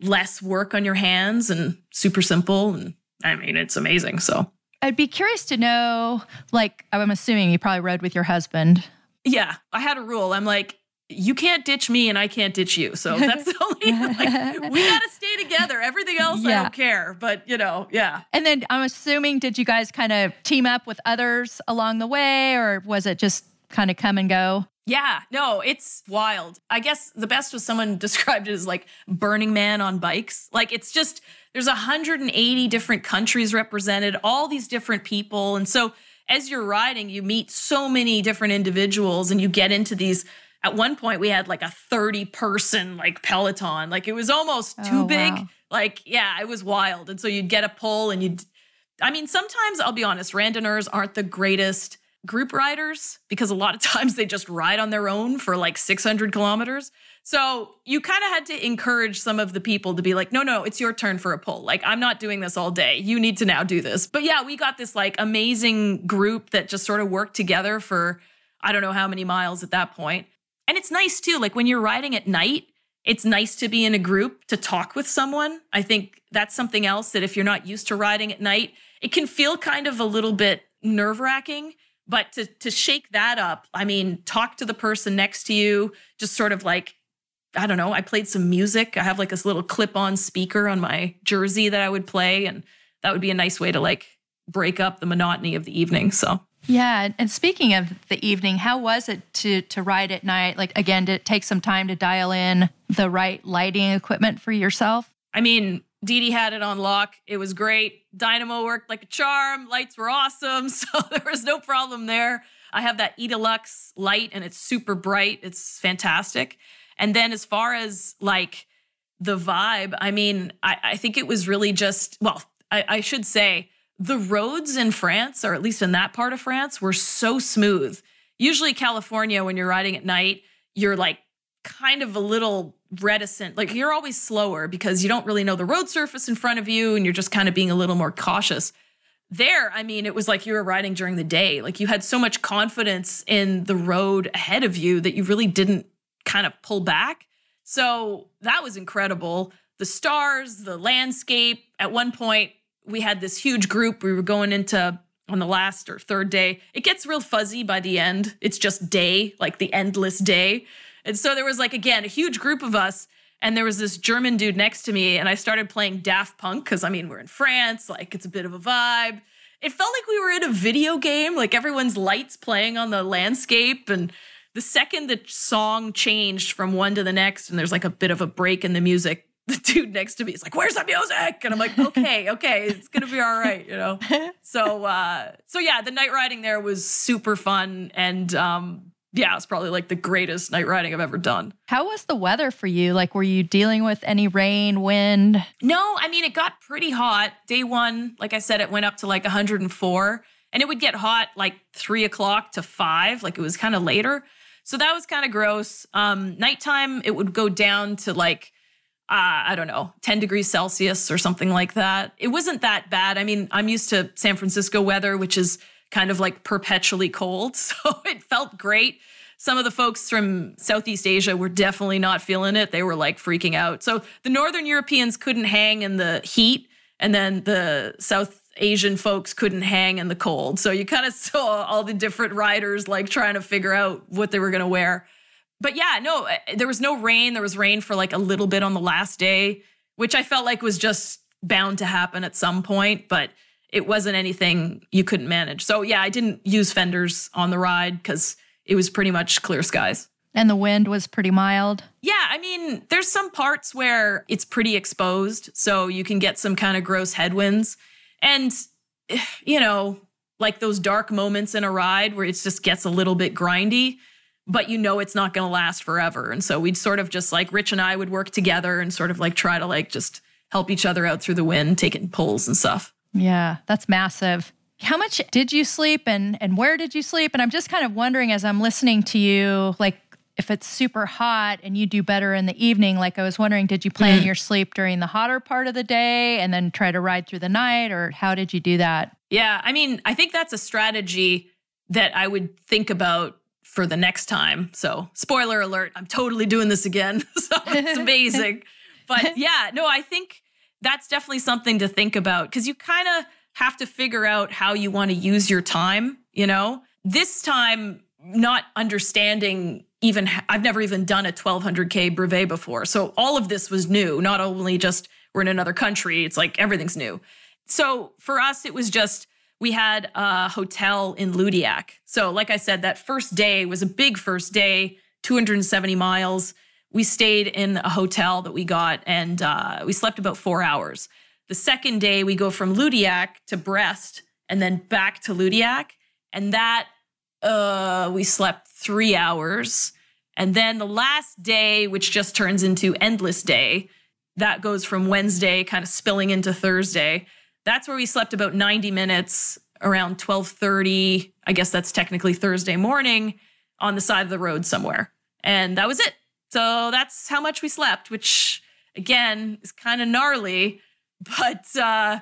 less work on your hands and super simple. And I mean, it's amazing. So I'd be curious to know, like, I'm assuming you probably rode with your husband. Yeah, I had a rule. I'm like, you can't ditch me and I can't ditch you. So that's the only, like, we got to stay together. Everything else, yeah. I don't care. But, you know, yeah. And then I'm assuming, did you guys kind of team up with others along the way or was it just kind of come and go? Yeah, no, it's wild. I guess the best was someone described it as like Burning Man on bikes. Like it's just there's 180 different countries represented, all these different people. And so as you're riding, you meet so many different individuals and you get into these at one point we had like a 30 person like peloton. Like it was almost oh, too big. Wow. Like yeah, it was wild. And so you'd get a pull and you'd I mean, sometimes I'll be honest, randonneurs aren't the greatest group riders because a lot of times they just ride on their own for like 600 kilometers. So you kind of had to encourage some of the people to be like, no, no, it's your turn for a pull. Like, I'm not doing this all day. You need to now do this. But yeah, we got this like amazing group that just sort of worked together for I don't know how many miles at that point. And it's nice too. Like when you're riding at night, it's nice to be in a group to talk with someone. I think that's something else that if you're not used to riding at night, it can feel kind of a little bit nerve wracking but to to shake that up, I mean, talk to the person next to you, just sort of like I don't know, I played some music. I have like this little clip-on speaker on my jersey that I would play and that would be a nice way to like break up the monotony of the evening. So Yeah, and speaking of the evening, how was it to to ride at night? Like again, did it take some time to dial in the right lighting equipment for yourself? I mean, Dee had it on lock. It was great. Dynamo worked like a charm. Lights were awesome. So there was no problem there. I have that Edelux light and it's super bright. It's fantastic. And then as far as like the vibe, I mean, I, I think it was really just, well, I, I should say the roads in France, or at least in that part of France, were so smooth. Usually, California, when you're riding at night, you're like kind of a little reticent. Like you're always slower because you don't really know the road surface in front of you and you're just kind of being a little more cautious. There, I mean, it was like you were riding during the day. Like you had so much confidence in the road ahead of you that you really didn't kind of pull back. So that was incredible. The stars, the landscape. At one point, we had this huge group. We were going into on the last or third day. It gets real fuzzy by the end. It's just day, like the endless day. And so there was like again a huge group of us and there was this German dude next to me and I started playing Daft Punk cuz I mean we're in France, like it's a bit of a vibe. It felt like we were in a video game, like everyone's lights playing on the landscape and the second the song changed from one to the next and there's like a bit of a break in the music, the dude next to me is like, "Where's the music?" And I'm like, "Okay, okay, it's gonna be all right," you know. So, uh, so yeah, the night riding there was super fun, and um, yeah, it's probably like the greatest night riding I've ever done. How was the weather for you? Like, were you dealing with any rain, wind? No, I mean, it got pretty hot. Day one, like I said, it went up to like 104, and it would get hot like three o'clock to five, like it was kind of later. So that was kind of gross. Um, nighttime, it would go down to like, uh, I don't know, 10 degrees Celsius or something like that. It wasn't that bad. I mean, I'm used to San Francisco weather, which is kind of like perpetually cold. So it felt great. Some of the folks from Southeast Asia were definitely not feeling it. They were like freaking out. So the Northern Europeans couldn't hang in the heat, and then the South Asian folks couldn't hang in the cold. So you kind of saw all the different riders like trying to figure out what they were going to wear. But yeah, no, eh, there was no rain. There was rain for like a little bit on the last day, which I felt like was just bound to happen at some point. But it wasn't anything you couldn't manage. So yeah, I didn't use fenders on the ride because it was pretty much clear skies. And the wind was pretty mild. Yeah, I mean, there's some parts where it's pretty exposed, so you can get some kind of gross headwinds. And you know, like those dark moments in a ride where it just gets a little bit grindy, but you know it's not going to last forever. And so we'd sort of just like Rich and I would work together and sort of like try to like just help each other out through the wind, taking pulls and stuff. Yeah, that's massive. How much did you sleep and and where did you sleep? And I'm just kind of wondering as I'm listening to you, like if it's super hot and you do better in the evening, like I was wondering, did you plan mm. your sleep during the hotter part of the day and then try to ride through the night, or how did you do that? Yeah, I mean, I think that's a strategy that I would think about for the next time. So, spoiler alert, I'm totally doing this again. so it's amazing. but yeah, no, I think that's definitely something to think about because you kind of have to figure out how you want to use your time, you know? This time, not understanding even, I've never even done a 1200K brevet before. So all of this was new, not only just we're in another country, it's like everything's new. So for us, it was just, we had a hotel in Loudéac. So, like I said, that first day was a big first day, 270 miles we stayed in a hotel that we got and uh, we slept about four hours. The second day, we go from Loudéac to Brest and then back to Loudéac. And that, uh, we slept three hours. And then the last day, which just turns into Endless Day, that goes from Wednesday kind of spilling into Thursday. That's where we slept about 90 minutes around 12:30. I guess that's technically Thursday morning on the side of the road somewhere. And that was it. So that's how much we slept, which again is kind of gnarly, but uh,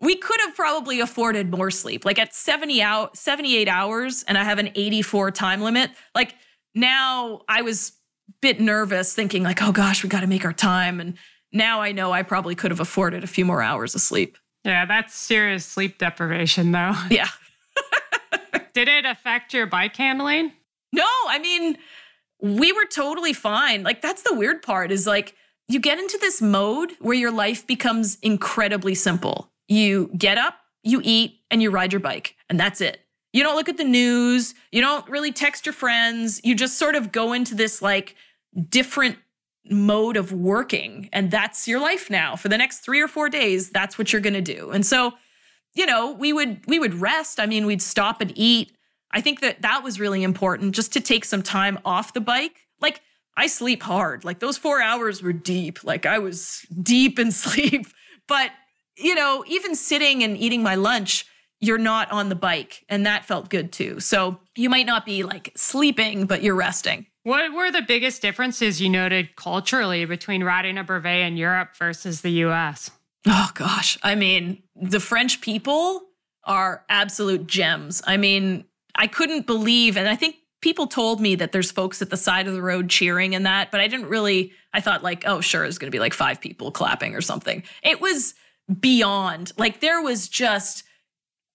we could have probably afforded more sleep. Like at 70 out 78 hours and I have an 84 time limit. Like now I was a bit nervous thinking like, oh gosh, we got to make our time. And now I know I probably could have afforded a few more hours of sleep. Yeah, that's serious sleep deprivation though. Yeah. Did it affect your bike handling? No, I mean, we were totally fine. Like that's the weird part is like you get into this mode where your life becomes incredibly simple. You get up, you eat, and you ride your bike, and that's it. You don't look at the news. You don't really text your friends. You just sort of go into this like different mode of working. And that's your life now. For the next three or four days, that's what you're going to do. And so, you know, we would we would rest. I mean, we'd stop and eat. I think that that was really important just to take some time off the bike. Like I sleep hard. Like those 4 hours were deep. Like I was deep in sleep. But, you know, even sitting and eating my lunch, you're not on the bike and that felt good too. So, you might not be like sleeping, but you're resting. What were the biggest differences you noted culturally between riding a brevet in Europe versus the US? Oh gosh. I mean, the French people are absolute gems. I mean, I couldn't believe, and I think people told me that there's folks at the side of the road cheering and that, but I didn't really, I thought like, oh, sure, it's going to be like five people clapping or something. It was beyond. Like there was just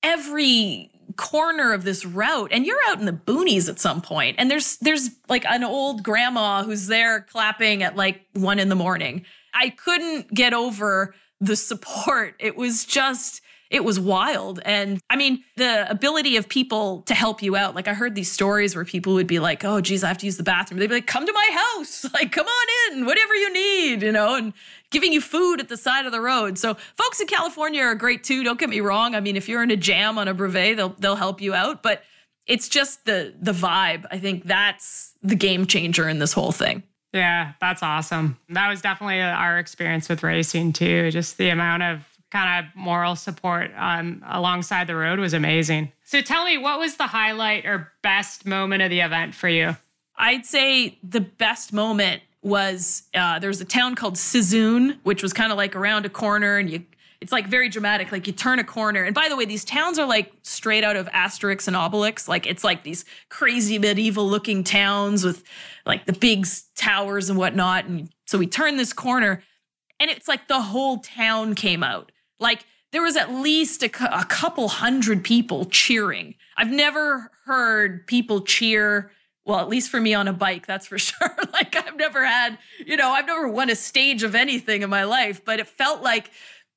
every corner of this route and you're out in the boonies at some point and there's there's like an old grandma who's there clapping at like one in the morning i couldn't get over the support it was just it was wild. And I mean, the ability of people to help you out. Like I heard these stories where people would be like, oh, geez, I have to use the bathroom. They'd be like, come to my house. Like, come on in, whatever you need, you know, and giving you food at the side of the road. So folks in California are great too. Don't get me wrong. I mean, if you're in a jam on a brevet, they'll they'll help you out. But it's just the the vibe. I think that's the game changer in this whole thing. Yeah, that's awesome. That was definitely uh, our experience with racing too. Just the amount of kind of moral support um, alongside the road was amazing. So tell me, what was the highlight or best moment of the event for you? I'd say the best moment was uh, there was a town called Cizoon, which was kind of like around a corner, and you it's like very dramatic. Like you turn a corner, and by the way, these towns are like straight out of Asterix and Obelix. Like it's like these crazy medieval looking towns with like the big towers and whatnot. And so we turn this corner, and it's like the whole town came out. Like there was at least a, a couple hundred people cheering. I've never heard people cheer well, at least for me on a bike, that's for sure. like I've never had, you know, I've never won a stage of anything in my life, but it felt like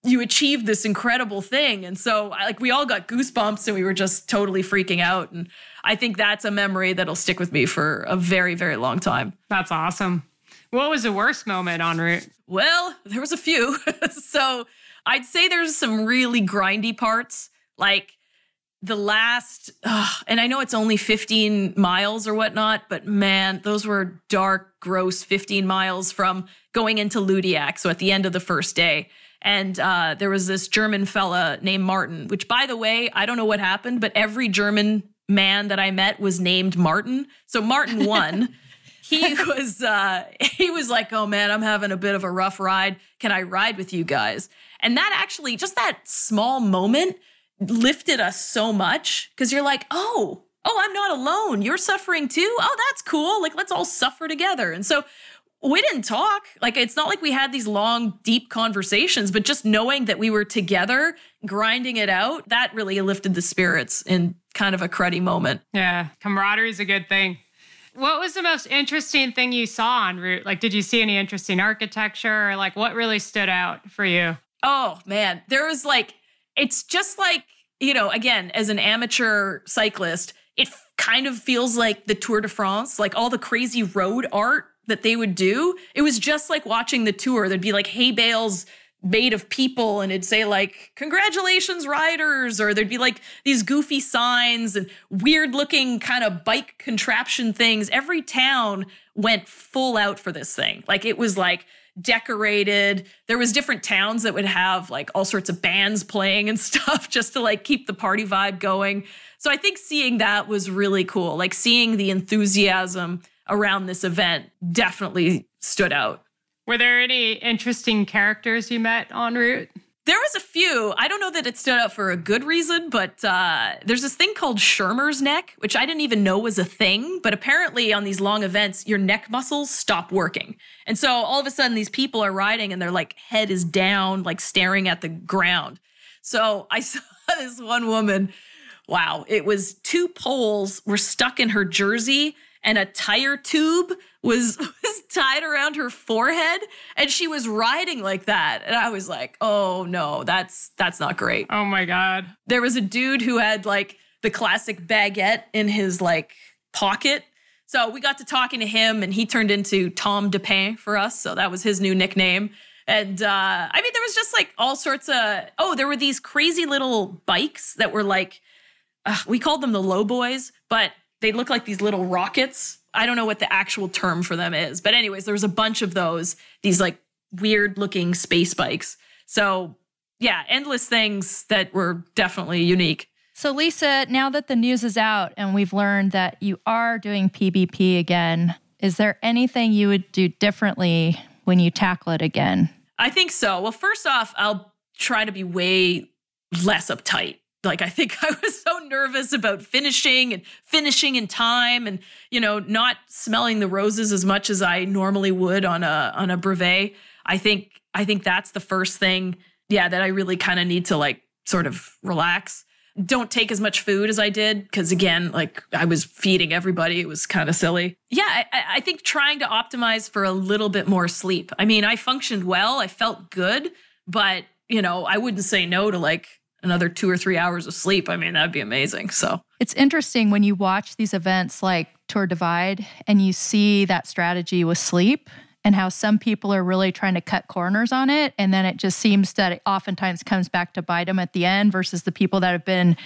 you achieved this incredible thing. And so like we all got goosebumps and we were just totally freaking out. And I think that's a memory that'll stick with me for a very, very long time. That's awesome. What was the worst moment en route? Well, there was a few. so I'd say there's some really grindy parts, like the last, and I know it's only 15 miles or whatnot, but man, those were dark, gross 15 miles from going into Loudéac. So at the end of the first day. And uh, there was this German fella named Martin, which, by the way, I don't know what happened, but every German man that I met was named Martin. So Martin won. He was uh, he was like, "Oh man, I'm having a bit of a rough ride. Can I ride with you guys?" And that actually, just that small moment lifted us so much because you're like, oh, oh, I'm not alone. You're suffering too. Oh, that's cool. Like, let's all suffer together. And so we didn't talk. Like, it's not like we had these long, deep conversations, but just knowing that we were together, grinding it out, that really lifted the spirits in kind of a cruddy moment. Yeah, camaraderie is a good thing. What was the most interesting thing you saw en route? Like, did you see any interesting architecture? Or like, what really stood out for you? Oh man, there was like it's just like, you know, again, as an amateur cyclist, it kind of feels like the Tour de France, like all the crazy road art that they would do. It was just like watching the tour. There'd be like hay bales made of people and it'd say like congratulations riders or there'd be like these goofy signs and weird looking kind of bike contraption things every town went full out for this thing like it was like decorated. There was different towns that would have like all sorts of bands playing and stuff just to like keep the party vibe going. So I think seeing that was really cool. Like seeing the enthusiasm around this event definitely stood out. Were there any interesting characters you met en route? There was a few. I don't know that it stood out for a good reason, but uh, there's this thing called Shermer's neck, which I didn't even know was a thing. But apparently, on these long events, your neck muscles stop working. And so all of a sudden, these people are riding and their like head is down, like staring at the ground. So I saw this one woman. Wow, it was two poles were stuck in her jersey and a tire tube was was tied around her forehead and she was riding like that and i was like oh no that's that's not great oh my god there was a dude who had like the classic baguette in his like pocket. So we got to talking to him, and he turned into Tom DePain for us. So that was his new nickname. And uh, I mean, there was just like all sorts of oh, there were these crazy little bikes that were like uh, we called them the low boys, but they look like these little rockets. I don't know what the actual term for them is, but anyways, there was a bunch of those. These like weird looking space bikes. So yeah, endless things that were definitely unique. So, Lisa, now that the news is out and we've learned that you are doing PBP again, is there anything you would do differently when you tackle it again? I think so. Well, first off, I'll try to be way less uptight. Like I think I was so nervous about finishing and finishing in time and you know not smelling the roses as much as I normally would on a on a brevet. I think I think that's the first thing yeah that I really kind of need to like sort of relax don't take as much food as I did because again, like I was feeding everybody. It was kind of silly. Yeah, I, I, think trying to optimize for a little bit more sleep. I mean, I functioned well. I felt good, but you know, I wouldn't say no to like another two or three hours of sleep. I mean, that'd be amazing. So it's interesting when you watch these events like Tour Divide and you see that strategy with sleep and how some people are really trying to cut corners on it. And then it just seems that it oftentimes comes back to bite them at the end versus the people that have been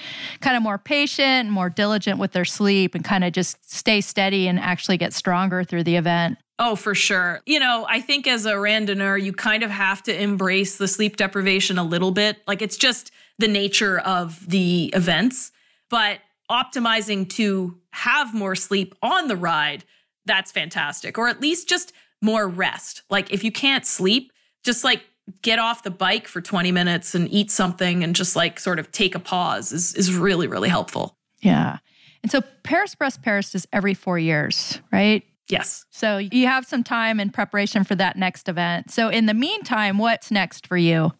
kind of more patient, more diligent with their sleep and kind of just stay steady and actually get stronger through the event. Oh, for sure. You know, I think as a randonneur, you kind of have to embrace the sleep deprivation a little bit. Like it's just the nature of the events, but optimizing to have more sleep on the ride, that's fantastic. Or at least just more rest. Like if you can't sleep, just like get off the bike for 20 minutes and eat something and just like sort of take a pause is is really really helpful. Yeah. And so Paris Brest Paris is every 4 years, right? Yes. So you have some time in preparation for that next event. So in the meantime, what's next for you?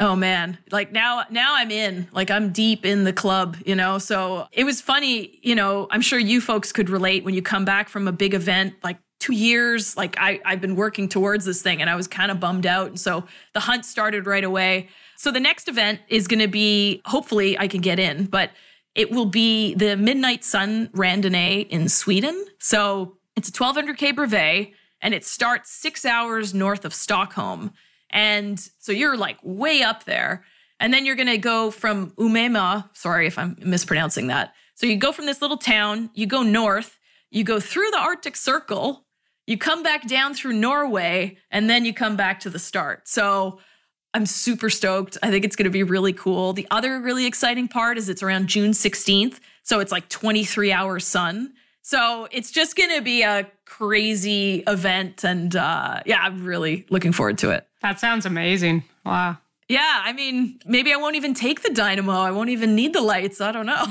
Oh man, like now now I'm in. Like I'm deep in the club, you know. So it was funny, you know, I'm sure you folks could relate when you come back from a big event like two years. Like I, i've been working towards this thing and i was kind of bummed out. And so the hunt started right away. So the next event is going to be hopefully i can get in but it will be the midnight sun randonnée in sweden. So it's a 1200k brevet and it starts six hours north of stockholm and so you're like way up there and then you're going to go from umema sorry if i'm mispronouncing that so you go from this little town you go north you go through the arctic circle you come back down through Norway and then you come back to the start. So I'm super stoked. I think it's going to be really cool. The other really exciting part is it's around June 16th. So it's like 23 hours sun. So it's just going to be a crazy event. And uh, yeah, I'm really looking forward to it. That sounds amazing. Wow. Yeah, I mean, maybe I won't even take the dynamo. I won't even need the lights. I don't know.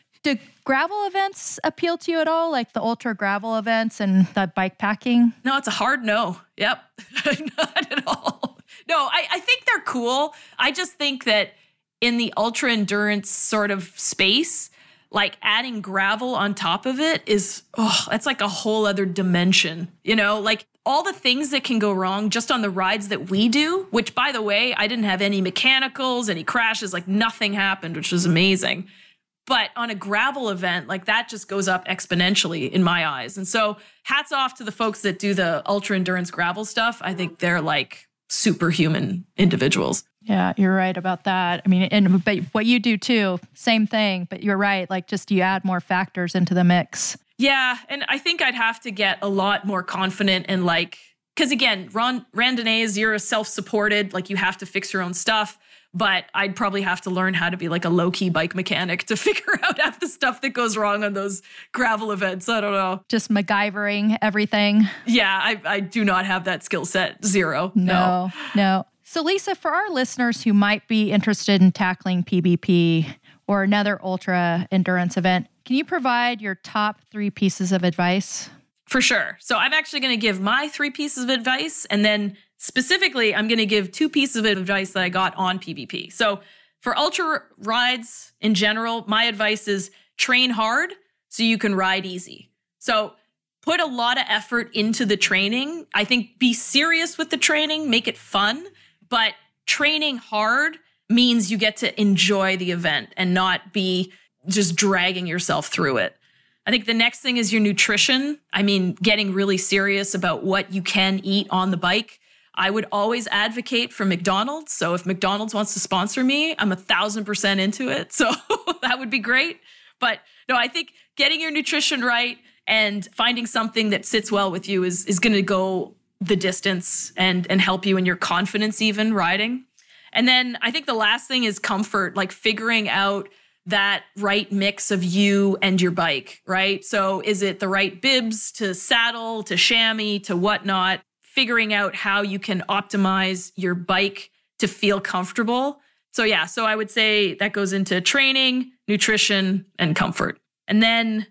Do gravel events appeal to you at all, like the ultra gravel events and the bike packing? No, it's a hard no. Yep, not at all. No, I, I think they're cool. I just think that in the ultra endurance sort of space, like adding gravel on top of it is, oh, that's like a whole other dimension, you know? Like all the things that can go wrong just on the rides that we do, which by the way, I didn't have any mechanicals, any crashes, like nothing happened, which was amazing. But on a gravel event, like that just goes up exponentially in my eyes. And so hats off to the folks that do the ultra endurance gravel stuff. I think they're like superhuman individuals. Yeah, you're right about that. I mean, and but what you do too, same thing, but you're right. Like just you add more factors into the mix. Yeah, and I think I'd have to get a lot more confident and like because again, Ron, randonneuse, you're a self-supported, like you have to fix your own stuff but I'd probably have to learn how to be like a low key bike mechanic to figure out half the stuff that goes wrong on those gravel events. I don't know. Just MacGyvering everything. Yeah, I, I do not have that skill set. Zero. No, no, no. So, Lisa, for our listeners who might be interested in tackling PBP or another ultra endurance event, can you provide your top three pieces of advice? For sure. So, I'm actually going to give my three pieces of advice and then Specifically, I'm going to give two pieces of advice that I got on PBP. So, for ultra rides in general, my advice is train hard so you can ride easy. So, put a lot of effort into the training. I think be serious with the training, make it fun, but training hard means you get to enjoy the event and not be just dragging yourself through it. I think the next thing is your nutrition. I mean, getting really serious about what you can eat on the bike. I would always advocate for McDonald's. So if McDonald's wants to sponsor me, I'm a thousand percent into it. So that would be great. But no, I think getting your nutrition right and finding something that sits well with you is is going to go the distance and and help you in your confidence even riding. And then I think the last thing is comfort, like figuring out that right mix of you and your bike, right? So is it the right bibs to saddle, to chamois, to whatnot? Figuring out how you can optimize your bike to feel comfortable. So, yeah, so I would say that goes into training, nutrition, and comfort. And then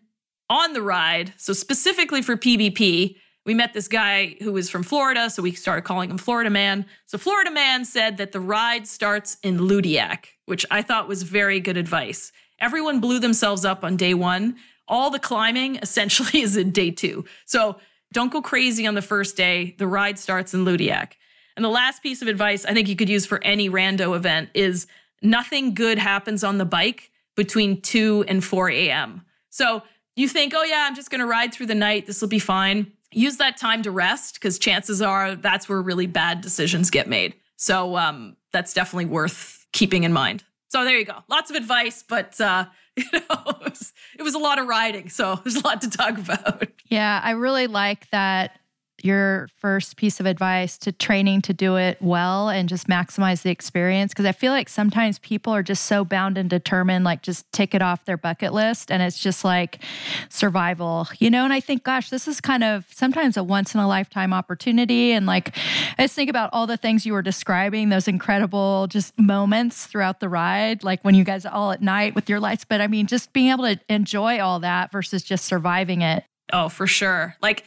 on the ride, so specifically for PBP, we met this guy who was from Florida, so we started calling him Florida Man. So Florida Man said that the ride starts in Loudéac, which I thought was very good advice. Everyone blew themselves up on day one. All the climbing essentially is in day two. So don't go crazy on the first day. The ride starts in Loudéac. And the last piece of advice I think you could use for any rando event is nothing good happens on the bike between 2 and 4 a.m. So you think, oh, yeah, I'm just going to ride through the night. This will be fine use that time to rest because chances are that's where really bad decisions get made. So um, that's definitely worth keeping in mind. So there you go. Lots of advice, but uh, you know, it was, it was a lot of riding. So there's a lot to talk about. Yeah, I really like that your first piece of advice to training to do it well and just maximize the experience? Because i feel like sometimes people are just so bound and determined like just tick it off their bucket list and it's just like survival you know? And i think gosh this is kind of sometimes a once in a lifetime opportunity and like i just think about all the things you were describing those incredible just moments throughout the ride like when you guys all at night with your lights. But i mean just being able to enjoy all that versus just surviving it. Oh for sure. Like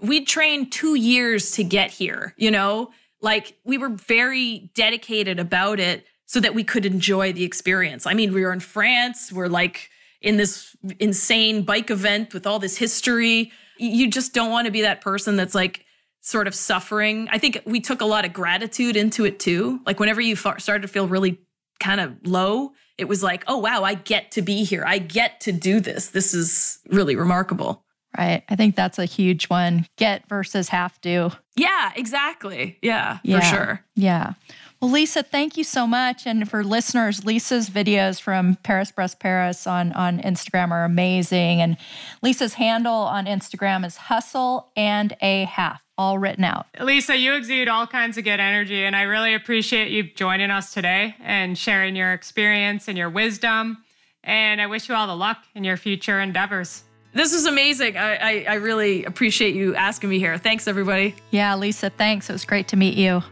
we trained two years to get here, you know? Like we were very dedicated about it so that we could enjoy the experience. I mean, we were in France, we're like in this insane bike event with all this history. You just don't want to be that person that's like sort of suffering. I think we took a lot of gratitude into it too. Like whenever you started to feel really kind of low, it was like, oh, wow, I get to be here. I get to do this. This is really remarkable. Right. I think that's a huge one. Get versus have to. Yeah, exactly. Yeah, yeah, for sure. Yeah. Well, Lisa, thank you so much. And for listeners, Lisa's videos from Paris Brest Paris on, on Instagram are amazing. And Lisa's handle on Instagram is hustle and a half, all written out. Lisa, you exude all kinds of good energy. And I really appreciate you joining us today and sharing your experience and your wisdom. And I wish you all the luck in your future endeavors. This is amazing. I, I, I, really appreciate you asking me here. Thanks, everybody. Yeah, Lisa, thanks. It was great to meet you.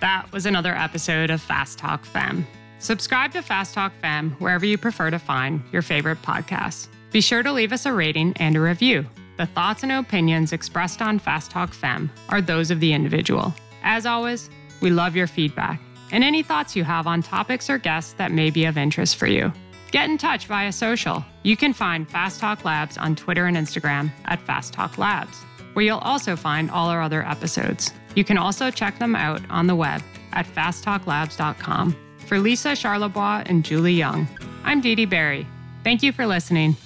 That was another episode of Fast Talk Femme. Subscribe to Fast Talk Femme wherever you prefer to find your favorite podcasts. Be sure to leave us a rating and a review. The thoughts and opinions expressed on Fast Talk Femme are those of the individual. As always, we love your feedback and any thoughts you have on topics or guests that may be of interest for you. Get in touch via social. You can find Fast Talk Labs on Twitter and Instagram at Fast Talk Labs, where you'll also find all our other episodes. You can also check them out on the web at fasttalklabs.com. For Lisa Charlebois and Julie Young, I'm Dee Dee Barry. Thank you for listening.